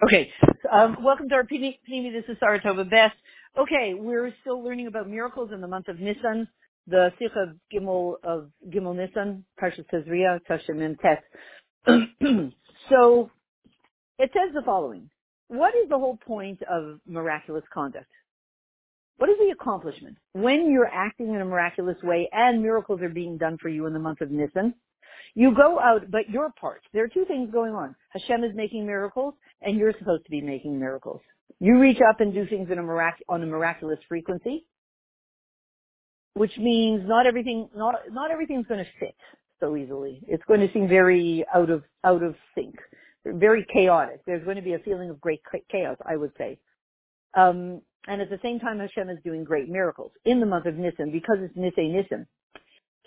Okay. Um, welcome to our Pini. This is Sarah Tova Best. Okay, we're still learning about miracles in the month of Nisan, the Sikha Gimel of Gimel Nisan, Parshat Tazria, Tashim Tet. so it says the following: What is the whole point of miraculous conduct? What is the accomplishment when you're acting in a miraculous way and miracles are being done for you in the month of Nisan? You go out, but your part. There are two things going on. Hashem is making miracles, and you're supposed to be making miracles. You reach up and do things in a mirac- on a miraculous frequency, which means not everything, not, not everything's going to fit so easily. It's going to seem very out of, out of sync, very chaotic. There's going to be a feeling of great chaos, I would say. Um, and at the same time, Hashem is doing great miracles in the month of Nisan because it's Nisei Nisan.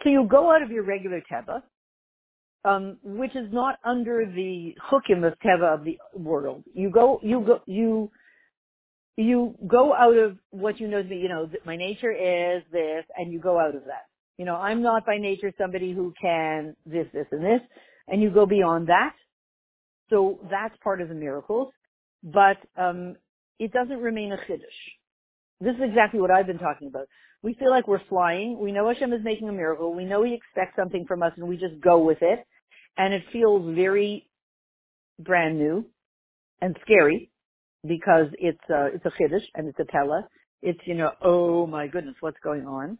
So you go out of your regular Teva, um, which is not under the chukim of Teva of the world. You go, you go, you, you go out of what you know to be, you know, my nature is this, and you go out of that. You know, I'm not by nature somebody who can this, this, and this, and you go beyond that. So that's part of the miracles, but um, it doesn't remain a chiddush. This is exactly what I've been talking about. We feel like we're flying. We know Hashem is making a miracle. We know He expects something from us, and we just go with it and it feels very brand new and scary because it's a, it's a chiddush and it's a pella. It's, you know, oh my goodness, what's going on?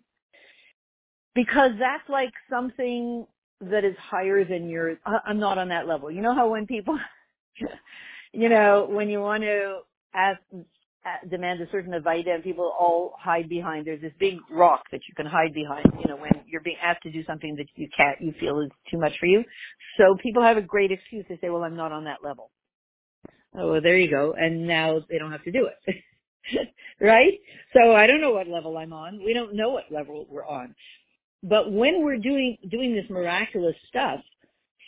Because that's like something that is higher than your, I'm not on that level. You know how when people, you know, when you want to ask, Uh, demand a certain avaida and people all hide behind. There's this big rock that you can hide behind, you know, when you're being asked to do something that you can't, you feel is too much for you. So people have a great excuse. They say, well, I'm not on that level. Oh, well, there you go. And now they don't have to do it. right? So I don't know what level I'm on. We don't know what level we're on. But when we're doing, doing this miraculous stuff,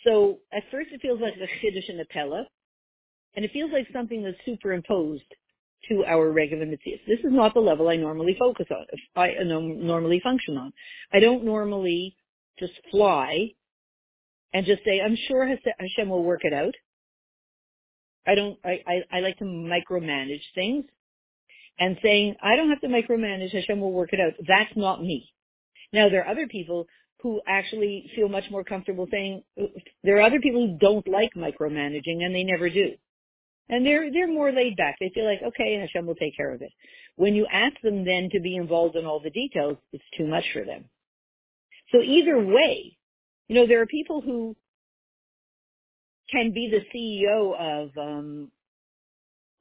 so at first it feels like a chiddush and a pella, and it feels like something that's superimposed to our regular mitzvahs. This is not the level I normally focus on, I normally function on. I don't normally just fly and just say, I'm sure Hashem will work it out. I don't, I, I, I like to micromanage things and saying, I don't have to micromanage, Hashem will work it out. That's not me. Now there are other people who actually feel much more comfortable saying, uh, there are other people who don't like micromanaging and they never do. And they're, they're more laid back. They feel like, okay, Hashem will take care of it. When you ask them then to be involved in all the details, it's too much for them. So either way, you know, there are people who can be the CEO of, um,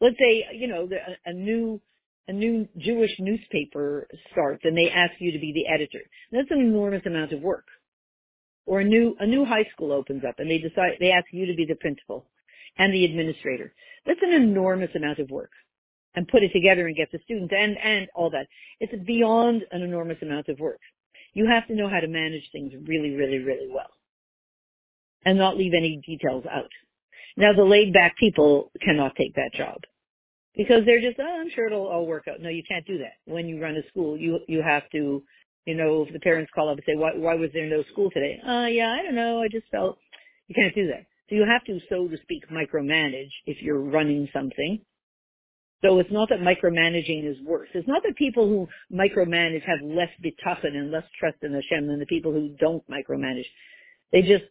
let's say, you know, a, a new, a new Jewish newspaper starts and they ask you to be the editor. That's an enormous amount of work. Or a new, a new high school opens up and they decide, they ask you to be the principal and the administrator. That's an enormous amount of work. And put it together and get the students and, and all that. It's beyond an enormous amount of work. You have to know how to manage things really, really, really well. And not leave any details out. Now the laid back people cannot take that job. Because they're just, oh, I'm sure it'll all work out. No, you can't do that. When you run a school, you, you have to, you know, if the parents call up and say, why, why was there no school today? Uh, yeah, I don't know. I just felt, you can't do that. So you have to, so to speak, micromanage if you're running something. So it's not that micromanaging is worse. It's not that people who micromanage have less bitachon and less trust in Hashem than the people who don't micromanage. They just,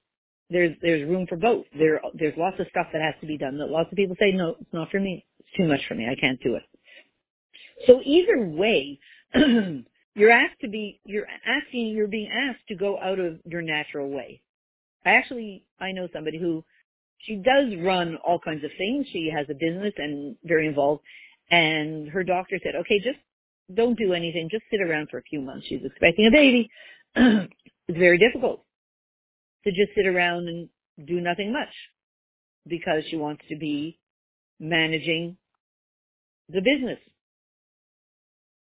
there's, there's room for both. There, there's lots of stuff that has to be done that lots of people say, no, it's not for me. It's too much for me. I can't do it. So either way, you're asked to be, you're asking, you're being asked to go out of your natural way. I actually, I know somebody who she does run all kinds of things. She has a business and very involved. And her doctor said, okay, just don't do anything. Just sit around for a few months. She's expecting a baby. it's very difficult to just sit around and do nothing much because she wants to be managing the business.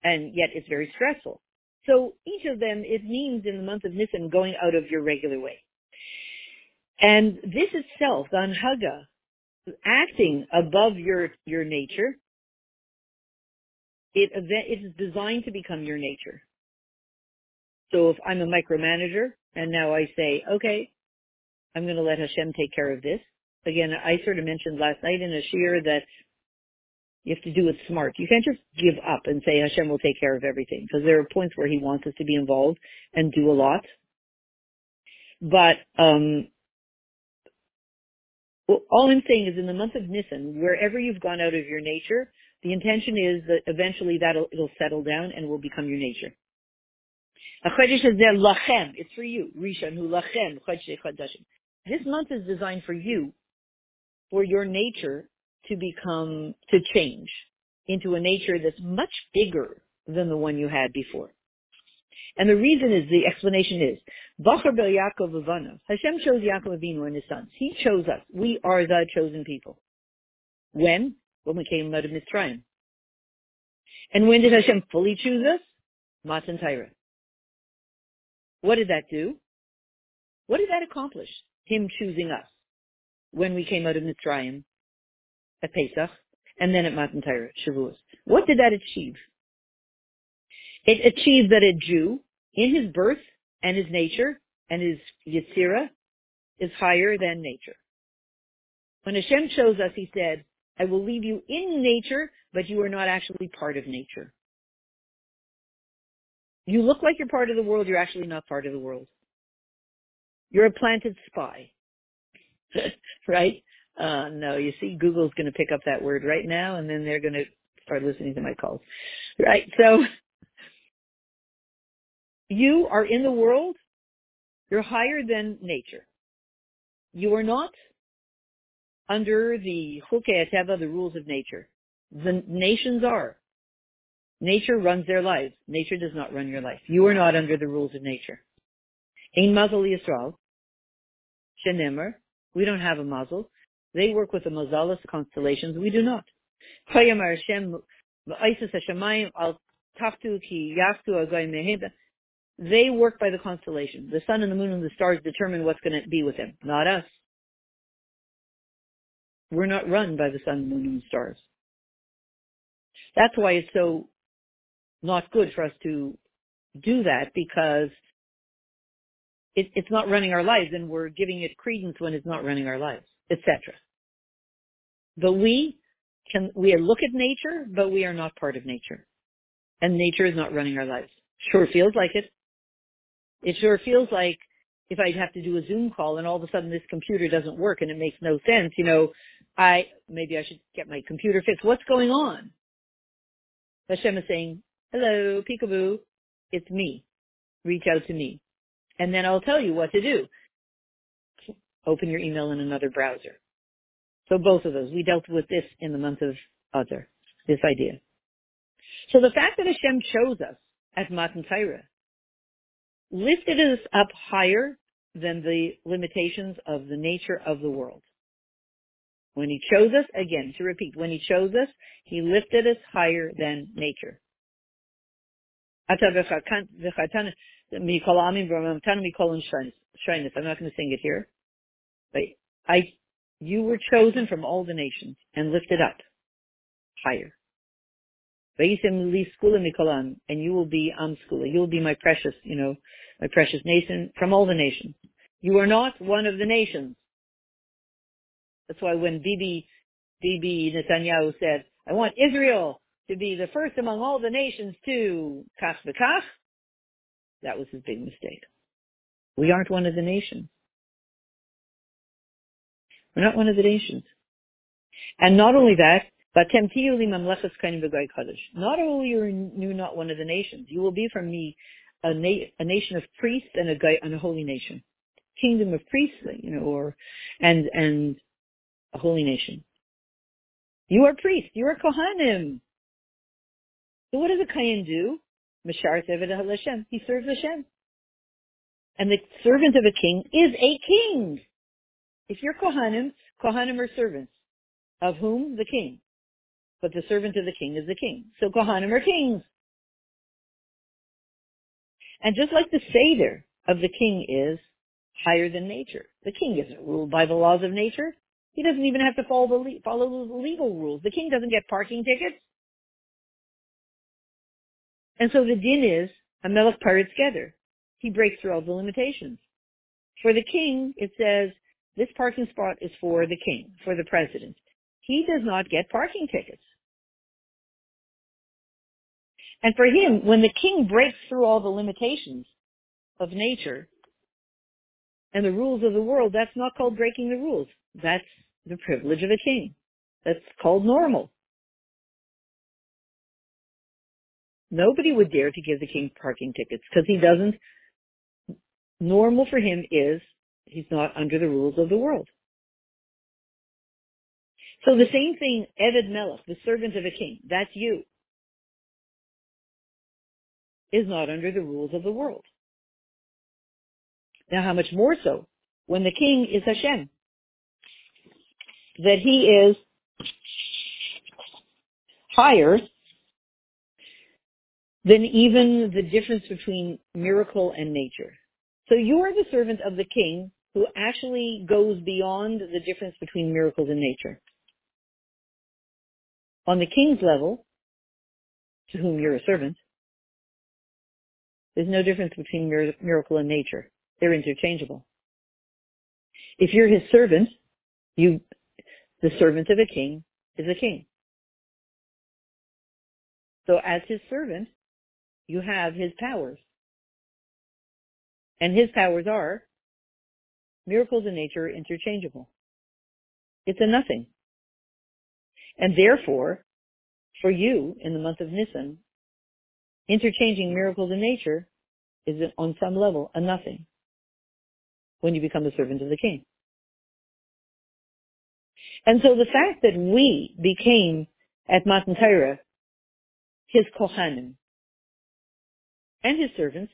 And yet it's very stressful. So each of them, it means in the month of Nisan going out of your regular way. And this itself, anhaga, acting above your, your nature, it, it is designed to become your nature. So if I'm a micromanager and now I say, okay, I'm going to let Hashem take care of this, again, I sort of mentioned last night in a shir that you have to do it smart. You can't just give up and say Hashem will take care of everything because there are points where He wants us to be involved and do a lot. But um, well, all I'm saying is in the month of Nisan, wherever you've gone out of your nature, the intention is that eventually that'll it'll settle down and will become your nature. It's for you. This month is designed for you, for your nature to become, to change into a nature that's much bigger than the one you had before. And the reason is, the explanation is, Bachar Bel Yaakov Avana. Hashem chose Yaakov Avinu and his sons. He chose us. We are the chosen people. When? When we came out of Mitzrayim. And when did Hashem fully choose us? Matan Torah. What did that do? What did that accomplish? Him choosing us when we came out of Mitzrayim at Pesach and then at Matan Torah, Shavuos. What did that achieve? It achieved that a Jew, in his birth and his nature and his Yetzirah, is higher than nature. When Hashem chose us, he said, I will leave you in nature, but you are not actually part of nature. You look like you're part of the world, you're actually not part of the world. You're a planted spy. right? Uh, no, you see, Google's going to pick up that word right now, and then they're going to start listening to my calls. Right? So, you are in the world. You're higher than nature. You are not under the chukei the rules of nature. The nations are. Nature runs their lives. Nature does not run your life. You are not under the rules of nature. Ein mazel Yisrael, shenemer, we don't have a Mazal. They work with the mazalas constellations. We do not. They work by the constellation. The sun and the moon and the stars determine what's going to be with them, not us. We're not run by the sun, moon, and stars. That's why it's so not good for us to do that because it, it's not running our lives and we're giving it credence when it's not running our lives, etc. But we can, we look at nature, but we are not part of nature. And nature is not running our lives. Sure feels like it. It sure feels like if I'd have to do a Zoom call and all of a sudden this computer doesn't work and it makes no sense, you know, I, maybe I should get my computer fixed. What's going on? Hashem is saying, hello, peekaboo, it's me. Reach out to me. And then I'll tell you what to do. Open your email in another browser. So both of those. We dealt with this in the month of Adar, this idea. So the fact that Hashem chose us at Matan Torah lifted us up higher than the limitations of the nature of the world. When he chose us, again, to repeat, when he chose us, he lifted us higher than nature. I'm not going to sing it here. But I, you were chosen from all the nations and lifted up higher. And you will be Am Segula. You will be my precious, you know, my precious nation from all the nations. You are not one of the nations. That's why when Bibi, Bibi Netanyahu said, I want Israel to be the first among all the nations to kach v'kach, that was his big mistake. We aren't one of the nations. We're not one of the nations. And not only that, not only are you not one of the nations, you will be from me a, na- a nation of priests and a, and a holy nation, kingdom of priests, you know, or and and a holy nation. You are priests. You are kohanim. So what does a kohen do? He serves Hashem. And the servant of a king is a king. If you're kohanim, kohanim are servants. Of whom? The king. But the servant of the king is the king. So kohanim are kings. And just like the Seder of the king is higher than nature. The king isn't ruled by the laws of nature. He doesn't even have to follow the, follow the legal rules. The king doesn't get parking tickets. And so the din is a melech paritz together. He breaks through all the limitations. For the king, it says, this parking spot is for the king, for the president. He does not get parking tickets. And for him, when the king breaks through all the limitations of nature and the rules of the world, that's not called breaking the rules. That's the privilege of a king. That's called normal. Nobody would dare to give the king parking tickets because he doesn't. Normal for him is he's not under the rules of the world. So the same thing, Eved Melech, the servant of a king, that's you, is not under the rules of the world. Now how much more so when the king is Hashem? That he is higher than even the difference between miracle and nature. So you are the servant of the king who actually goes beyond the difference between miracles and nature. On the king's level, to whom you're a servant, there's no difference between miracle and nature. They're interchangeable. If you're his servant, you, the servant of a king is a king. So as his servant, you have his powers. And his powers are miracles in nature are interchangeable. It's a nothing. And therefore, for you in the month of Nisan, interchanging miracles in nature is on some level a nothing when you become the servant of the king. And so the fact that we became at Matan Torah his Kohanim and his servants,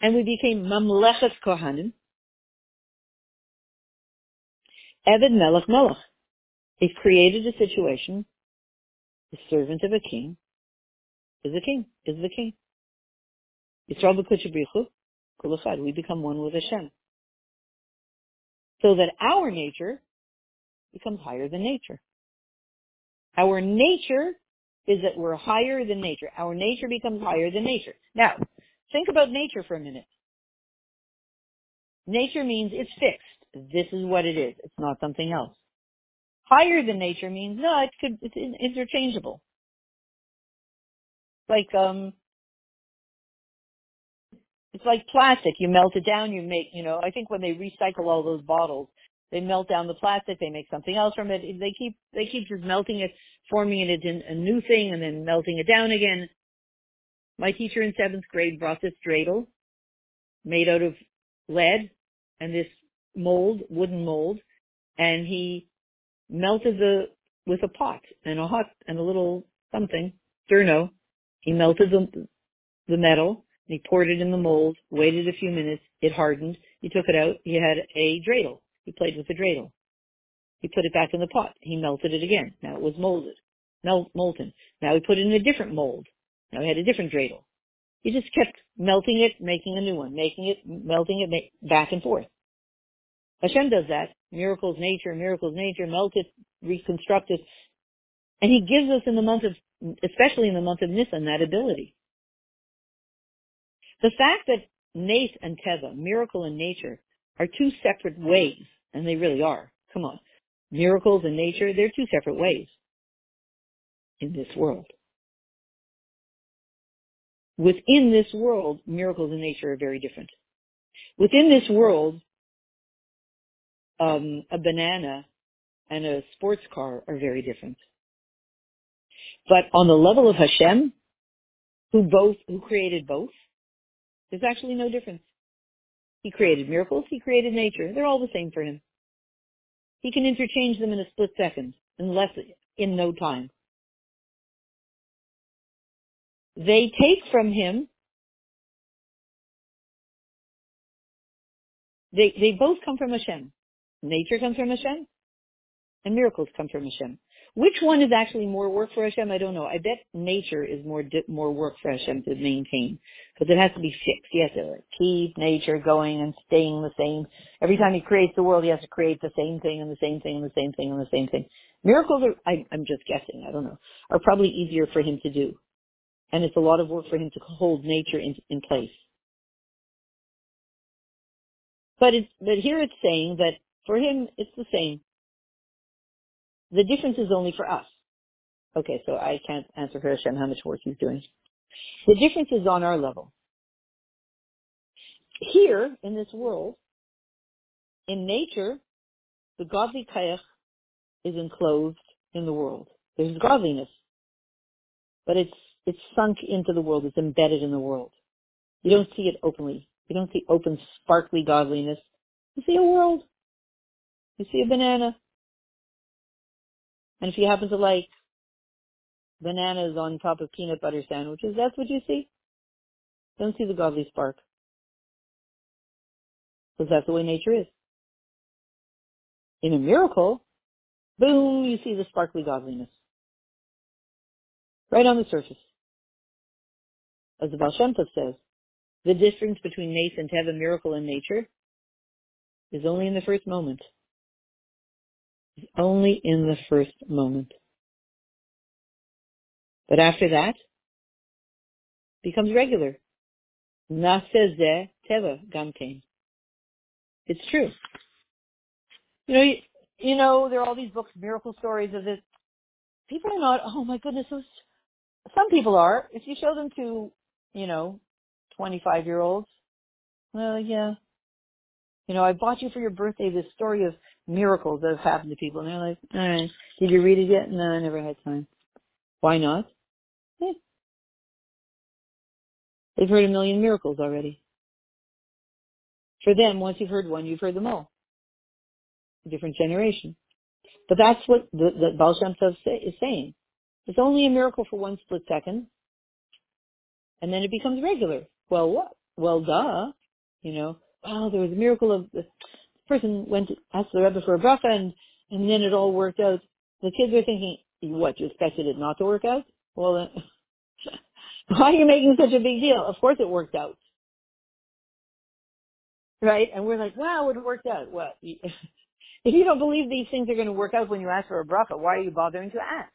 and we became Mamlechet Kohanim, Eved Melech Melech. It created a situation, the servant of a king is a king, is the king. Yisrael b'kuchabrichu, kulachad, we become one with Hashem. So that our nature becomes higher than nature. Our nature is that we're higher than nature. Our nature becomes higher than nature. Now, think about nature for a minute. Nature means it's fixed. This is what it is. It's not something else. Higher than nature means no, it could it's interchangeable. Like um it's like plastic. You melt it down, you make, you know, I think when they recycle all those bottles, they melt down the plastic, they make something else from it. They keep they keep just melting it, forming it into a new thing, and then melting it down again. My teacher in seventh grade brought this dreidel made out of lead and this mold, wooden mold, and he melted the with a pot and a hot and a little something sterno. He melted the the metal. And he poured it in the mold. Waited a few minutes. It hardened. He took it out. He had a dreidel. He played with the dreidel. He put it back in the pot. He melted it again. Now it was molded, melt, molten. Now he put it in a different mold. Now he had a different dreidel. He just kept melting it, making a new one, making it, melting it, back and forth. Hashem does that. Miracles, nature, miracles, nature, melt it, reconstruct it. And he gives us in the month of, especially in the month of Nisan, that ability. The fact that Nace and Teva, miracle and nature, are two separate ways, and they really are. Come on. Miracles and nature, they're two separate ways in this world. Within this world, miracles and nature are very different. Within this world, um, a banana and a sports car are very different. But on the level of Hashem, who both, who created both, there's actually no difference. He created miracles. He created nature. They're all the same for him. He can interchange them in a split second, in less, in no time. They take from him, they, they both come from Hashem. Nature comes from Hashem, and miracles come from Hashem. Which one is actually more work for Hashem? I don't know. I bet nature is more more work for Hashem to maintain because it has to be fixed. He has to keep nature going and staying the same. Every time he creates the world, he has to create the same thing and the same thing and the same thing and the same thing. Miracles are, I, I'm just guessing, I don't know, are probably easier for him to do. And it's a lot of work for him to hold nature in, in place. But it's, but here it's saying that for him, it's the same. The difference is only for us. Okay, so I can't answer for Hashem how much work he's doing. The difference is on our level. Here, in this world, in nature, the godly kayach is enclosed in the world. There's godliness, but it's it's sunk into the world. It's embedded in the world. You don't see it openly. You don't see open, sparkly godliness. You see a world. You see a banana. And if you happen to like bananas on top of peanut butter sandwiches, that's what you see. Don't see the godly spark. Because that's the way nature is. In a miracle, boom, you see the sparkly godliness. Right on the surface. As the Baal Shem Tov says, the difference between Nace and Teva miracle in nature is only in the first moment. It's only in the first moment. But after that, becomes regular. Teva. It's true. You know, you, you know, there are all these books, miracle stories of this. People are not, oh my goodness, those, some people are. If you show them to, you know, 25 year olds, well, yeah. You know, I bought you for your birthday this story of miracles that have happened to people. And they're like, all right, did you read it yet? No, I never had time. Why not? Eh. They've heard a million miracles already. For them, once you've heard one, you've heard them all. A different generation. But that's what the, the Baal Shem Tov say, is saying. It's only a miracle for one split second, and then it becomes regular. Well, what? Well, duh. You know, wow, there was a miracle of person went to ask the Rebbe for a bracha, and and then it all worked out. The kids are thinking, what? You expected it not to work out? Well, then, why are you making such a big deal? Of course, it worked out right? And we're like, wow, it worked out. What? If you don't believe these things are going to work out when you ask for a bracha, why are you bothering to ask?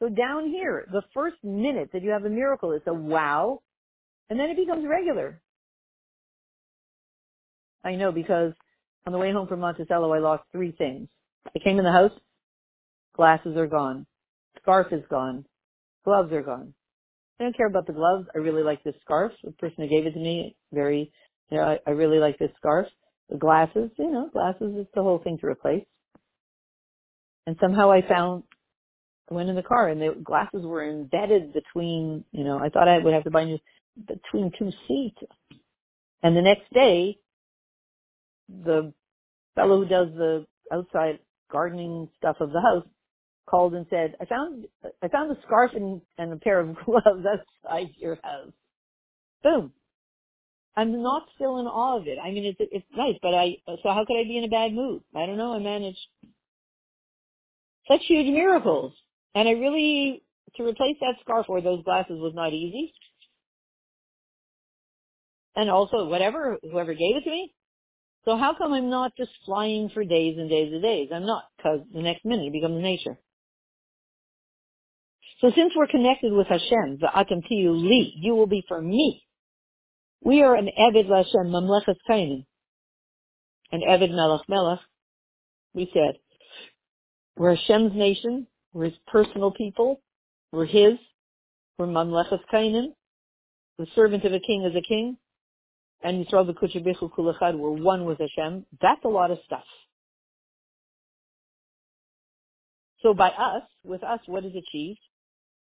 So down here, the first minute that you have a miracle, it's a wow, and then it becomes regular. I know because on the way home from Monticello, I lost three things. I came in the house, glasses are gone, scarf is gone, gloves are gone. I don't care about the gloves. I really like this scarf. The person who gave it to me, very you know, I, I really like this scarf. The glasses, you know, glasses is the whole thing to replace. And somehow I found, I went in the car and the glasses were embedded between, you know, I thought I would have to buy new, between two seats. And the next day, the fellow who does the outside gardening stuff of the house called and said, I found, I found a scarf and, and a pair of gloves outside your house. Boom. I'm not still in awe of it. I mean, it's it's nice, but I so how could I be in a bad mood? I don't know. I managed such huge miracles, and I really to replace that scarf or those glasses was not easy. And also, whatever whoever gave it to me. So how come I'm not just flying for days and days and days? I'm not, because the next minute it becomes nature. So since we're connected with Hashem, the Atam Li, you will be for me. We are an Eved Lashem, Mamlechet Kohanim. An Eved Melech Melech. We said, we're Hashem's nation. We're His personal people. We're His. We're Mamlechet Kohanim. The servant of a king is a king. And Yisrael B'Kuchabichu Kulachad, we're one with Hashem. That's a lot of stuff. So by us, with us, what is achieved?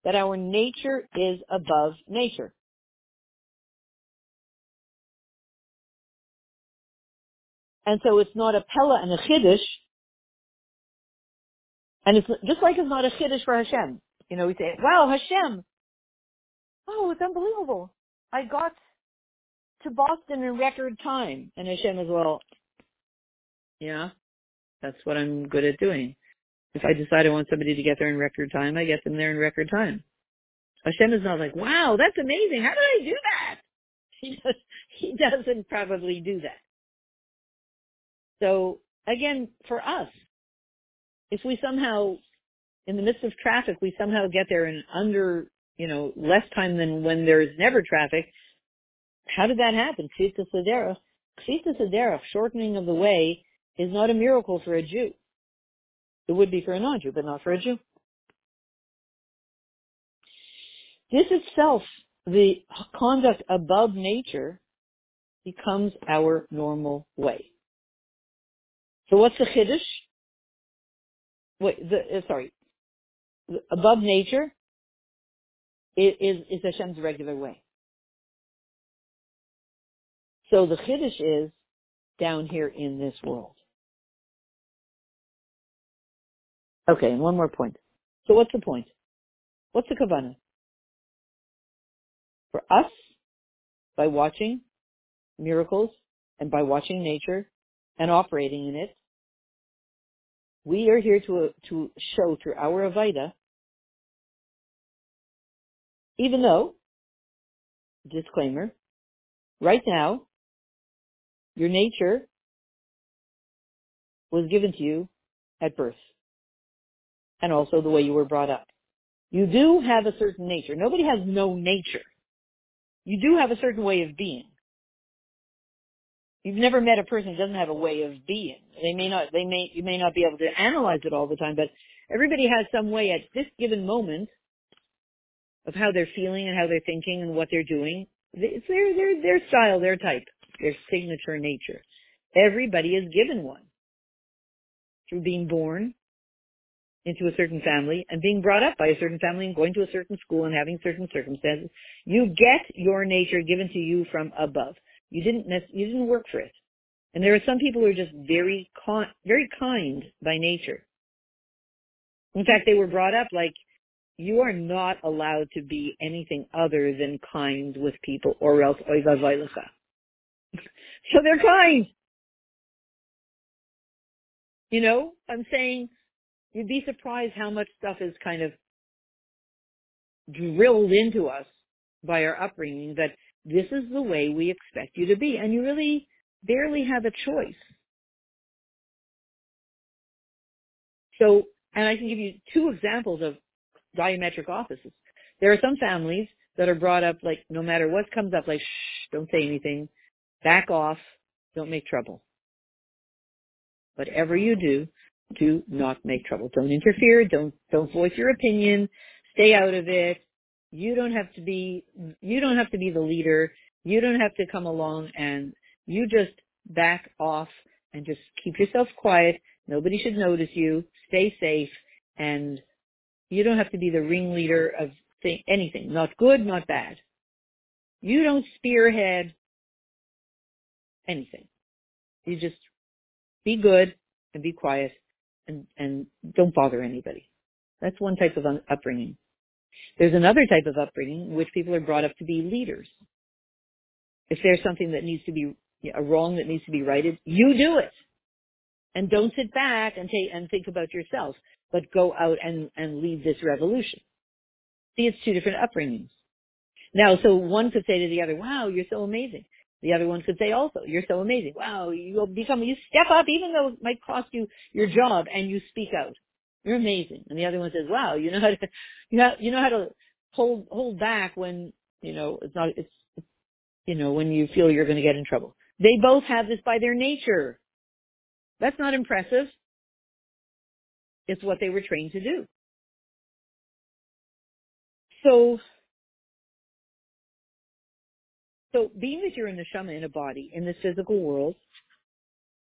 That our nature is above nature. And so it's not a Pella and a Chiddush. And it's just like it's not a Chiddush for Hashem. You know, we say, wow, Hashem. Oh, it's unbelievable. I got to Boston in record time. And Hashem as well, yeah, that's what I'm good at doing. If I decide I want somebody to get there in record time, I get them there in record time. Hashem is not like, wow, that's amazing. How did I do that? He, does, he doesn't probably do that. So again, for us, if we somehow, in the midst of traffic, we somehow get there in under, you know, less time than when there's never traffic, how did that happen? Tzitza Sedera. Ksitas Aderech, shortening of the way, is not a miracle for a Jew. It would be for a non-Jew, but not for a Jew. This itself, the conduct above nature, becomes our normal way. So what's the chiddush? Wait, the, uh, sorry, above nature is, is Hashem's regular way. So the chiddush is down here in this world. Okay, and one more point. So what's the point? What's the kavanah? For us, by watching miracles and by watching nature and operating in it, we are here to, to show through our Avaida, even though, disclaimer, right now, your nature was given to you at birth and also the way you were brought up. You do have a certain nature. Nobody has no nature. You do have a certain way of being. You've never met a person who doesn't have a way of being. They may not, they may, you may not be able to analyze it all the time, but everybody has some way at this given moment of how they're feeling and how they're thinking and what they're doing. It's their, their, their style, their type, their signature nature. Everybody is given one through being born into a certain family and being brought up by a certain family and going to a certain school and having certain circumstances. You get your nature given to you from above. You didn't you didn't work for it. And there are some people who are just very con- very kind by nature. In fact, they were brought up like you are not allowed to be anything other than kind with people or else oivavailecha. So they're kind. You know, I'm saying you'd be surprised how much stuff is kind of drilled into us by our upbringing that this is the way we expect you to be. And you really barely have a choice. So, and I can give you two examples of diametric opposites. There are some families that are brought up like no matter what comes up, like shh, don't say anything, back off, don't make trouble. Whatever you do, do not make trouble. Don't interfere. Don't don't voice your opinion. Stay out of it. You don't have to be you don't have to be the leader. You don't have to come along and you just back off and just keep yourself quiet. Nobody should notice you. Stay safe and you don't have to be the ringleader of th- anything. Not good, not bad. You don't spearhead anything. You just be good and be quiet and, and don't bother anybody. That's one type of upbringing. There's another type of upbringing in which people are brought up to be leaders. If there's something that needs to be a wrong that needs to be righted, you do it. And don't sit back and take and think about yourself, but go out and, and lead this revolution. See, it's two different upbringings. Now, so one could say to the other, wow, you're so amazing. The other one could say also, you're so amazing. Wow, you'll become, you step up even though it might cost you your job and you speak out. You're amazing. And the other one says, wow, you know how to, you know, you know how to hold, hold back when, you know, it's not, it's, you know, when you feel you're going to get in trouble. They both have this by their nature. That's not impressive. It's what they were trained to do. So So being that you're in the neshama in a body, in this physical world,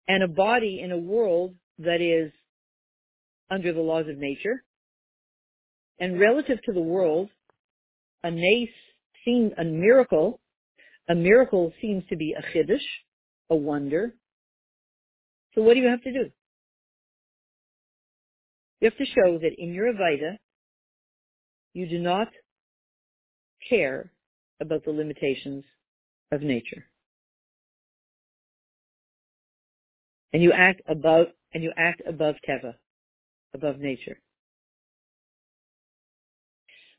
and a body in a world that is under the laws of nature, and relative to the world, a nace seems a miracle. A miracle seems to be a chiddush, a wonder. So what do you have to do? You have to show that in your Avaida, you do not care about the limitations of nature. And you act above, and you act above Teva, above nature.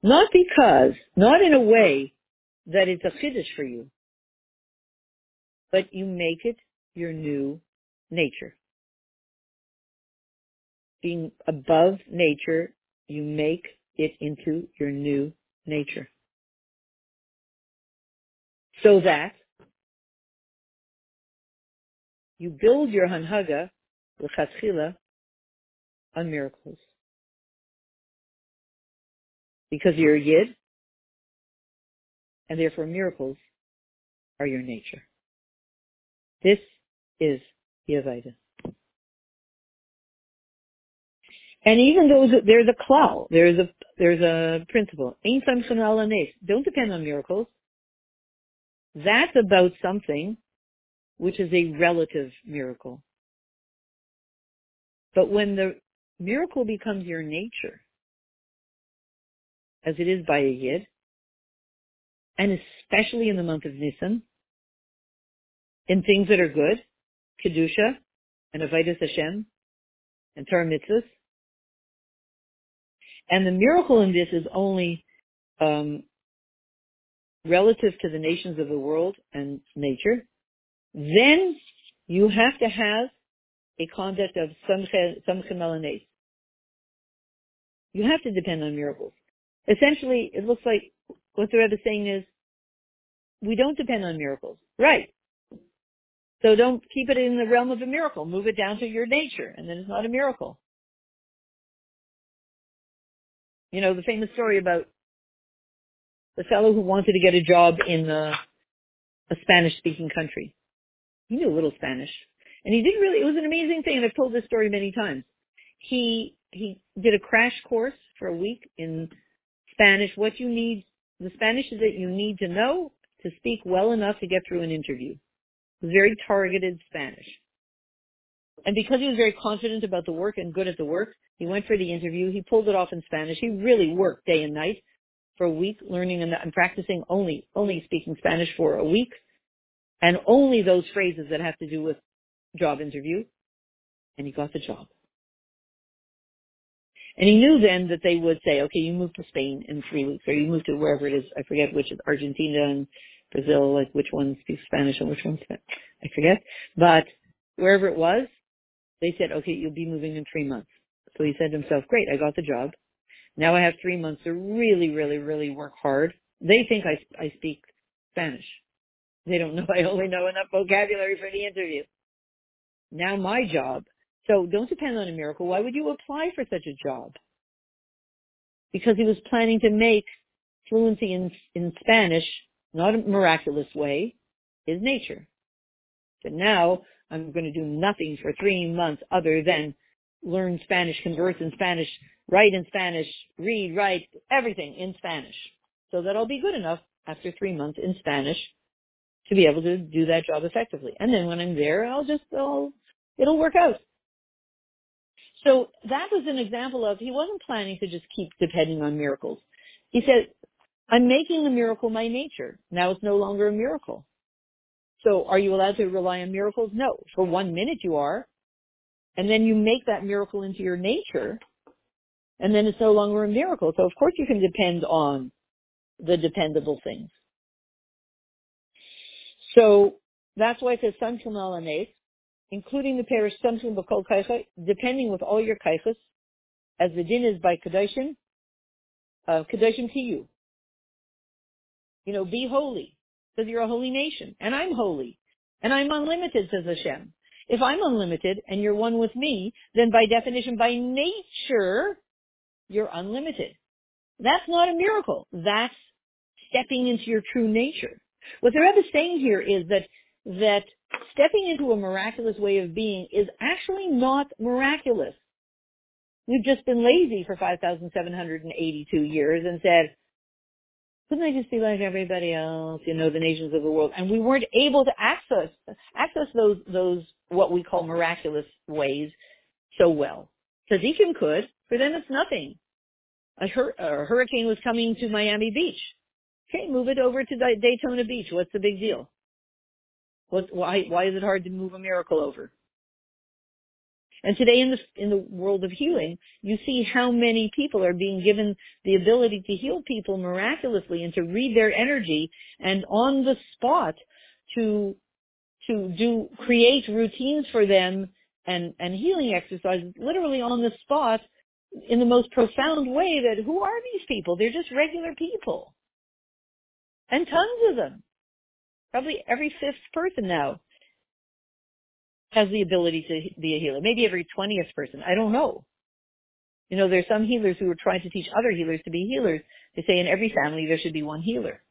Not because, not in a way that it's a chiddush for you, but you make it your new nature. Being above nature, you make it into your new nature so that you build your hanhaga, l'chatchila, on miracles. Because you're a yid, and therefore miracles are your nature. This is Yavaida. And even though there's a klal, there's a, there's a principle. Don't depend on miracles. That's about something which is a relative miracle. But when the miracle becomes your nature, as it is by a yid, and especially in the month of Nisan, in things that are good, Kedusha, and Avodas Hashem, and Torah mitzvahs, and the miracle in this is only um, relative to the nations of the world and nature, then you have to have a conduct of samche melanes. You have to depend on miracles. Essentially, it looks like what the Rebbe is saying is, we don't depend on miracles. Right. So don't keep it in the realm of a miracle. Move it down to your nature, and then it's not a miracle. You know, the famous story about the fellow who wanted to get a job in a, a Spanish speaking country. He knew a little Spanish. And he did really, it was an amazing thing, and I've told this story many times. He, he did a crash course for a week in Spanish, what you need, the Spanish that you need to know to speak well enough to get through an interview. Very targeted Spanish. And because he was very confident about the work and good at the work, he went for the interview. He pulled it off in Spanish. He really worked day and night for a week, learning and, practicing only only speaking Spanish for a week, and only those phrases that have to do with job interview. And he got the job. And he knew then that they would say, okay, you move to Spain in three weeks, or you move to wherever it is. I forget which is Argentina and Brazil, like which one speaks Spanish and which one I forget. But wherever it was, they said, okay, you'll be moving in three months. So he said to himself, great, I got the job. Now I have three months to really, really, really work hard. They think I, I speak Spanish. They don't know I only know enough vocabulary for the interview. Now my job. So don't depend on a miracle. Why would you apply for such a job? Because he was planning to make fluency in, in Spanish, not a miraculous way, his nature. But now I'm going to do nothing for three months other than learn Spanish, converse in Spanish, write in Spanish, read, write, everything in Spanish. So that I'll be good enough after three months in Spanish to be able to do that job effectively. And then when I'm there, I'll just, I'll, it'll work out. So that was an example of, he wasn't planning to just keep depending on miracles. He said, I'm making the miracle my nature. Now it's no longer a miracle. So are you allowed to rely on miracles? No. For one minute you are. And then you make that miracle into your nature. And then it's no longer a miracle. So of course you can depend on the dependable things. So that's why it says Samshum al including the parish Samshum Bakol Kaicha, depending with all your kaichas, as the din is by Kedoshim, uh, to you. You know, be holy because you're a holy nation, and I'm holy, and I'm unlimited, says Hashem. If I'm unlimited and you're one with me, then by definition, by nature, you're unlimited. That's not a miracle. That's stepping into your true nature. What the Rebbe is saying here is that that stepping into a miraculous way of being is actually not miraculous. We've just been lazy for 5,782 years and said, couldn't I just be like everybody else, you know, the nations of the world? And we weren't able to access, access those, those, what we call miraculous ways so well. Tzaddikim could, for them it's nothing. A, hur- a hurricane was coming to Miami Beach. Okay, move it over to Daytona Beach. What's the big deal? What, why, why is it hard to move a miracle over? And today in the, in the world of healing, you see how many people are being given the ability to heal people miraculously and to read their energy and on the spot to, to do, create routines for them and, and healing exercises literally on the spot in the most profound way that who are these people? They're just regular people. And tons of them. Probably every fifth person now has the ability to be a healer. Maybe every 20th person. I don't know. You know, there's some healers who are trying to teach other healers to be healers. They say in every family there should be one healer.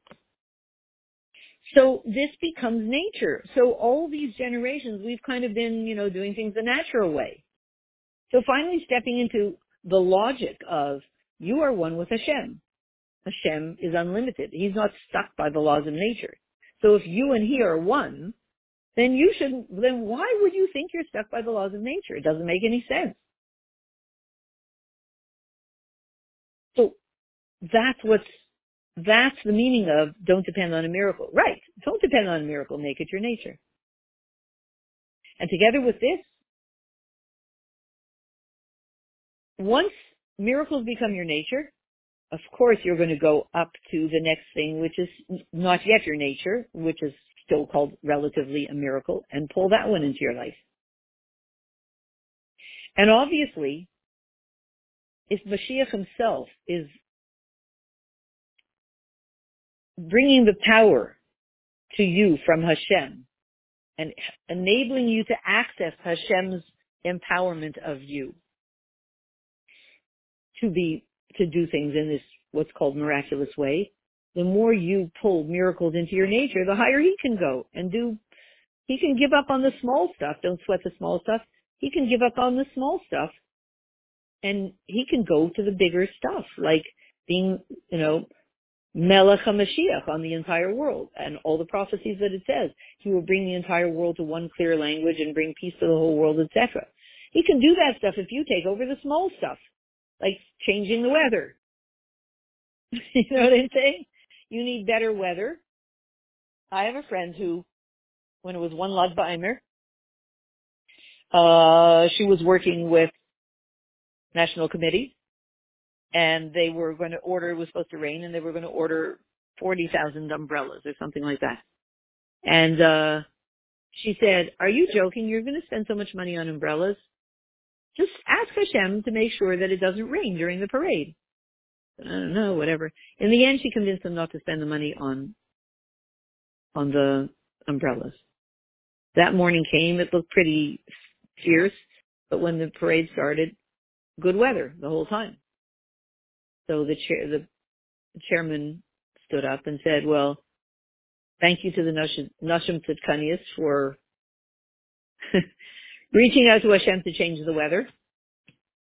So this becomes nature. So all these generations, we've kind of been, you know, doing things the natural way. So finally stepping into the logic of you are one with Hashem. Hashem is unlimited. He's not stuck by the laws of nature. So if you and he are one, then you shouldn't, then why would you think you're stuck by the laws of nature? It doesn't make any sense. So that's what's, that's the meaning of don't depend on a miracle. Right. Don't depend on a miracle. Make it your nature. And together with this, once miracles become your nature, of course you're going to go up to the next thing, which is not yet your nature, which is still called relatively a miracle, and pull that one into your life. And obviously, if Mashiach himself is bringing the power to you from Hashem and enabling you to access Hashem's empowerment of you to be to do things in this what's called miraculous way, the more you pull miracles into your nature, the higher he can go and do. He can give up on the small stuff. Don't sweat the small stuff. He can give up on the small stuff, and he can go to the bigger stuff, like being, you know, Melech HaMashiach on the entire world and all the prophecies that it says. He will bring the entire world to one clear language and bring peace to the whole world, etc. He can do that stuff if you take over the small stuff like changing the weather. you know what I'm saying? You need better weather. I have a friend who, when it was one Lag BaOmer, uh, she was working with National Committee, and they were going to order, it was supposed to rain, and they were going to order 40,000 umbrellas or something like that. And, uh, she said, are you joking? You're going to spend so much money on umbrellas? Just ask Hashem to make sure that it doesn't rain during the parade. I don't know, whatever. In the end, she convinced them not to spend the money on, on the umbrellas. That morning came, it looked pretty fierce, but when the parade started, good weather the whole time. So the chair, the chairman stood up and said, well, thank you to the Nashim Tzidkanias for reaching out to Hashem to change the weather.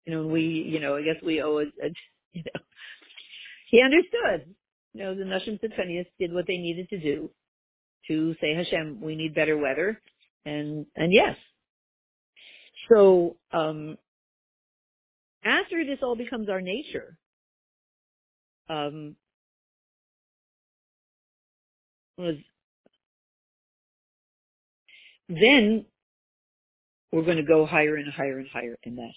You know, we, you know, I guess we owe a, a you know, he understood. You know, the Nashim Tzidkanias did what they needed to do to say, Hashem, we need better weather. And, and yes. So, um, after this all becomes our nature, um, was then we're going to go higher and higher and higher in that.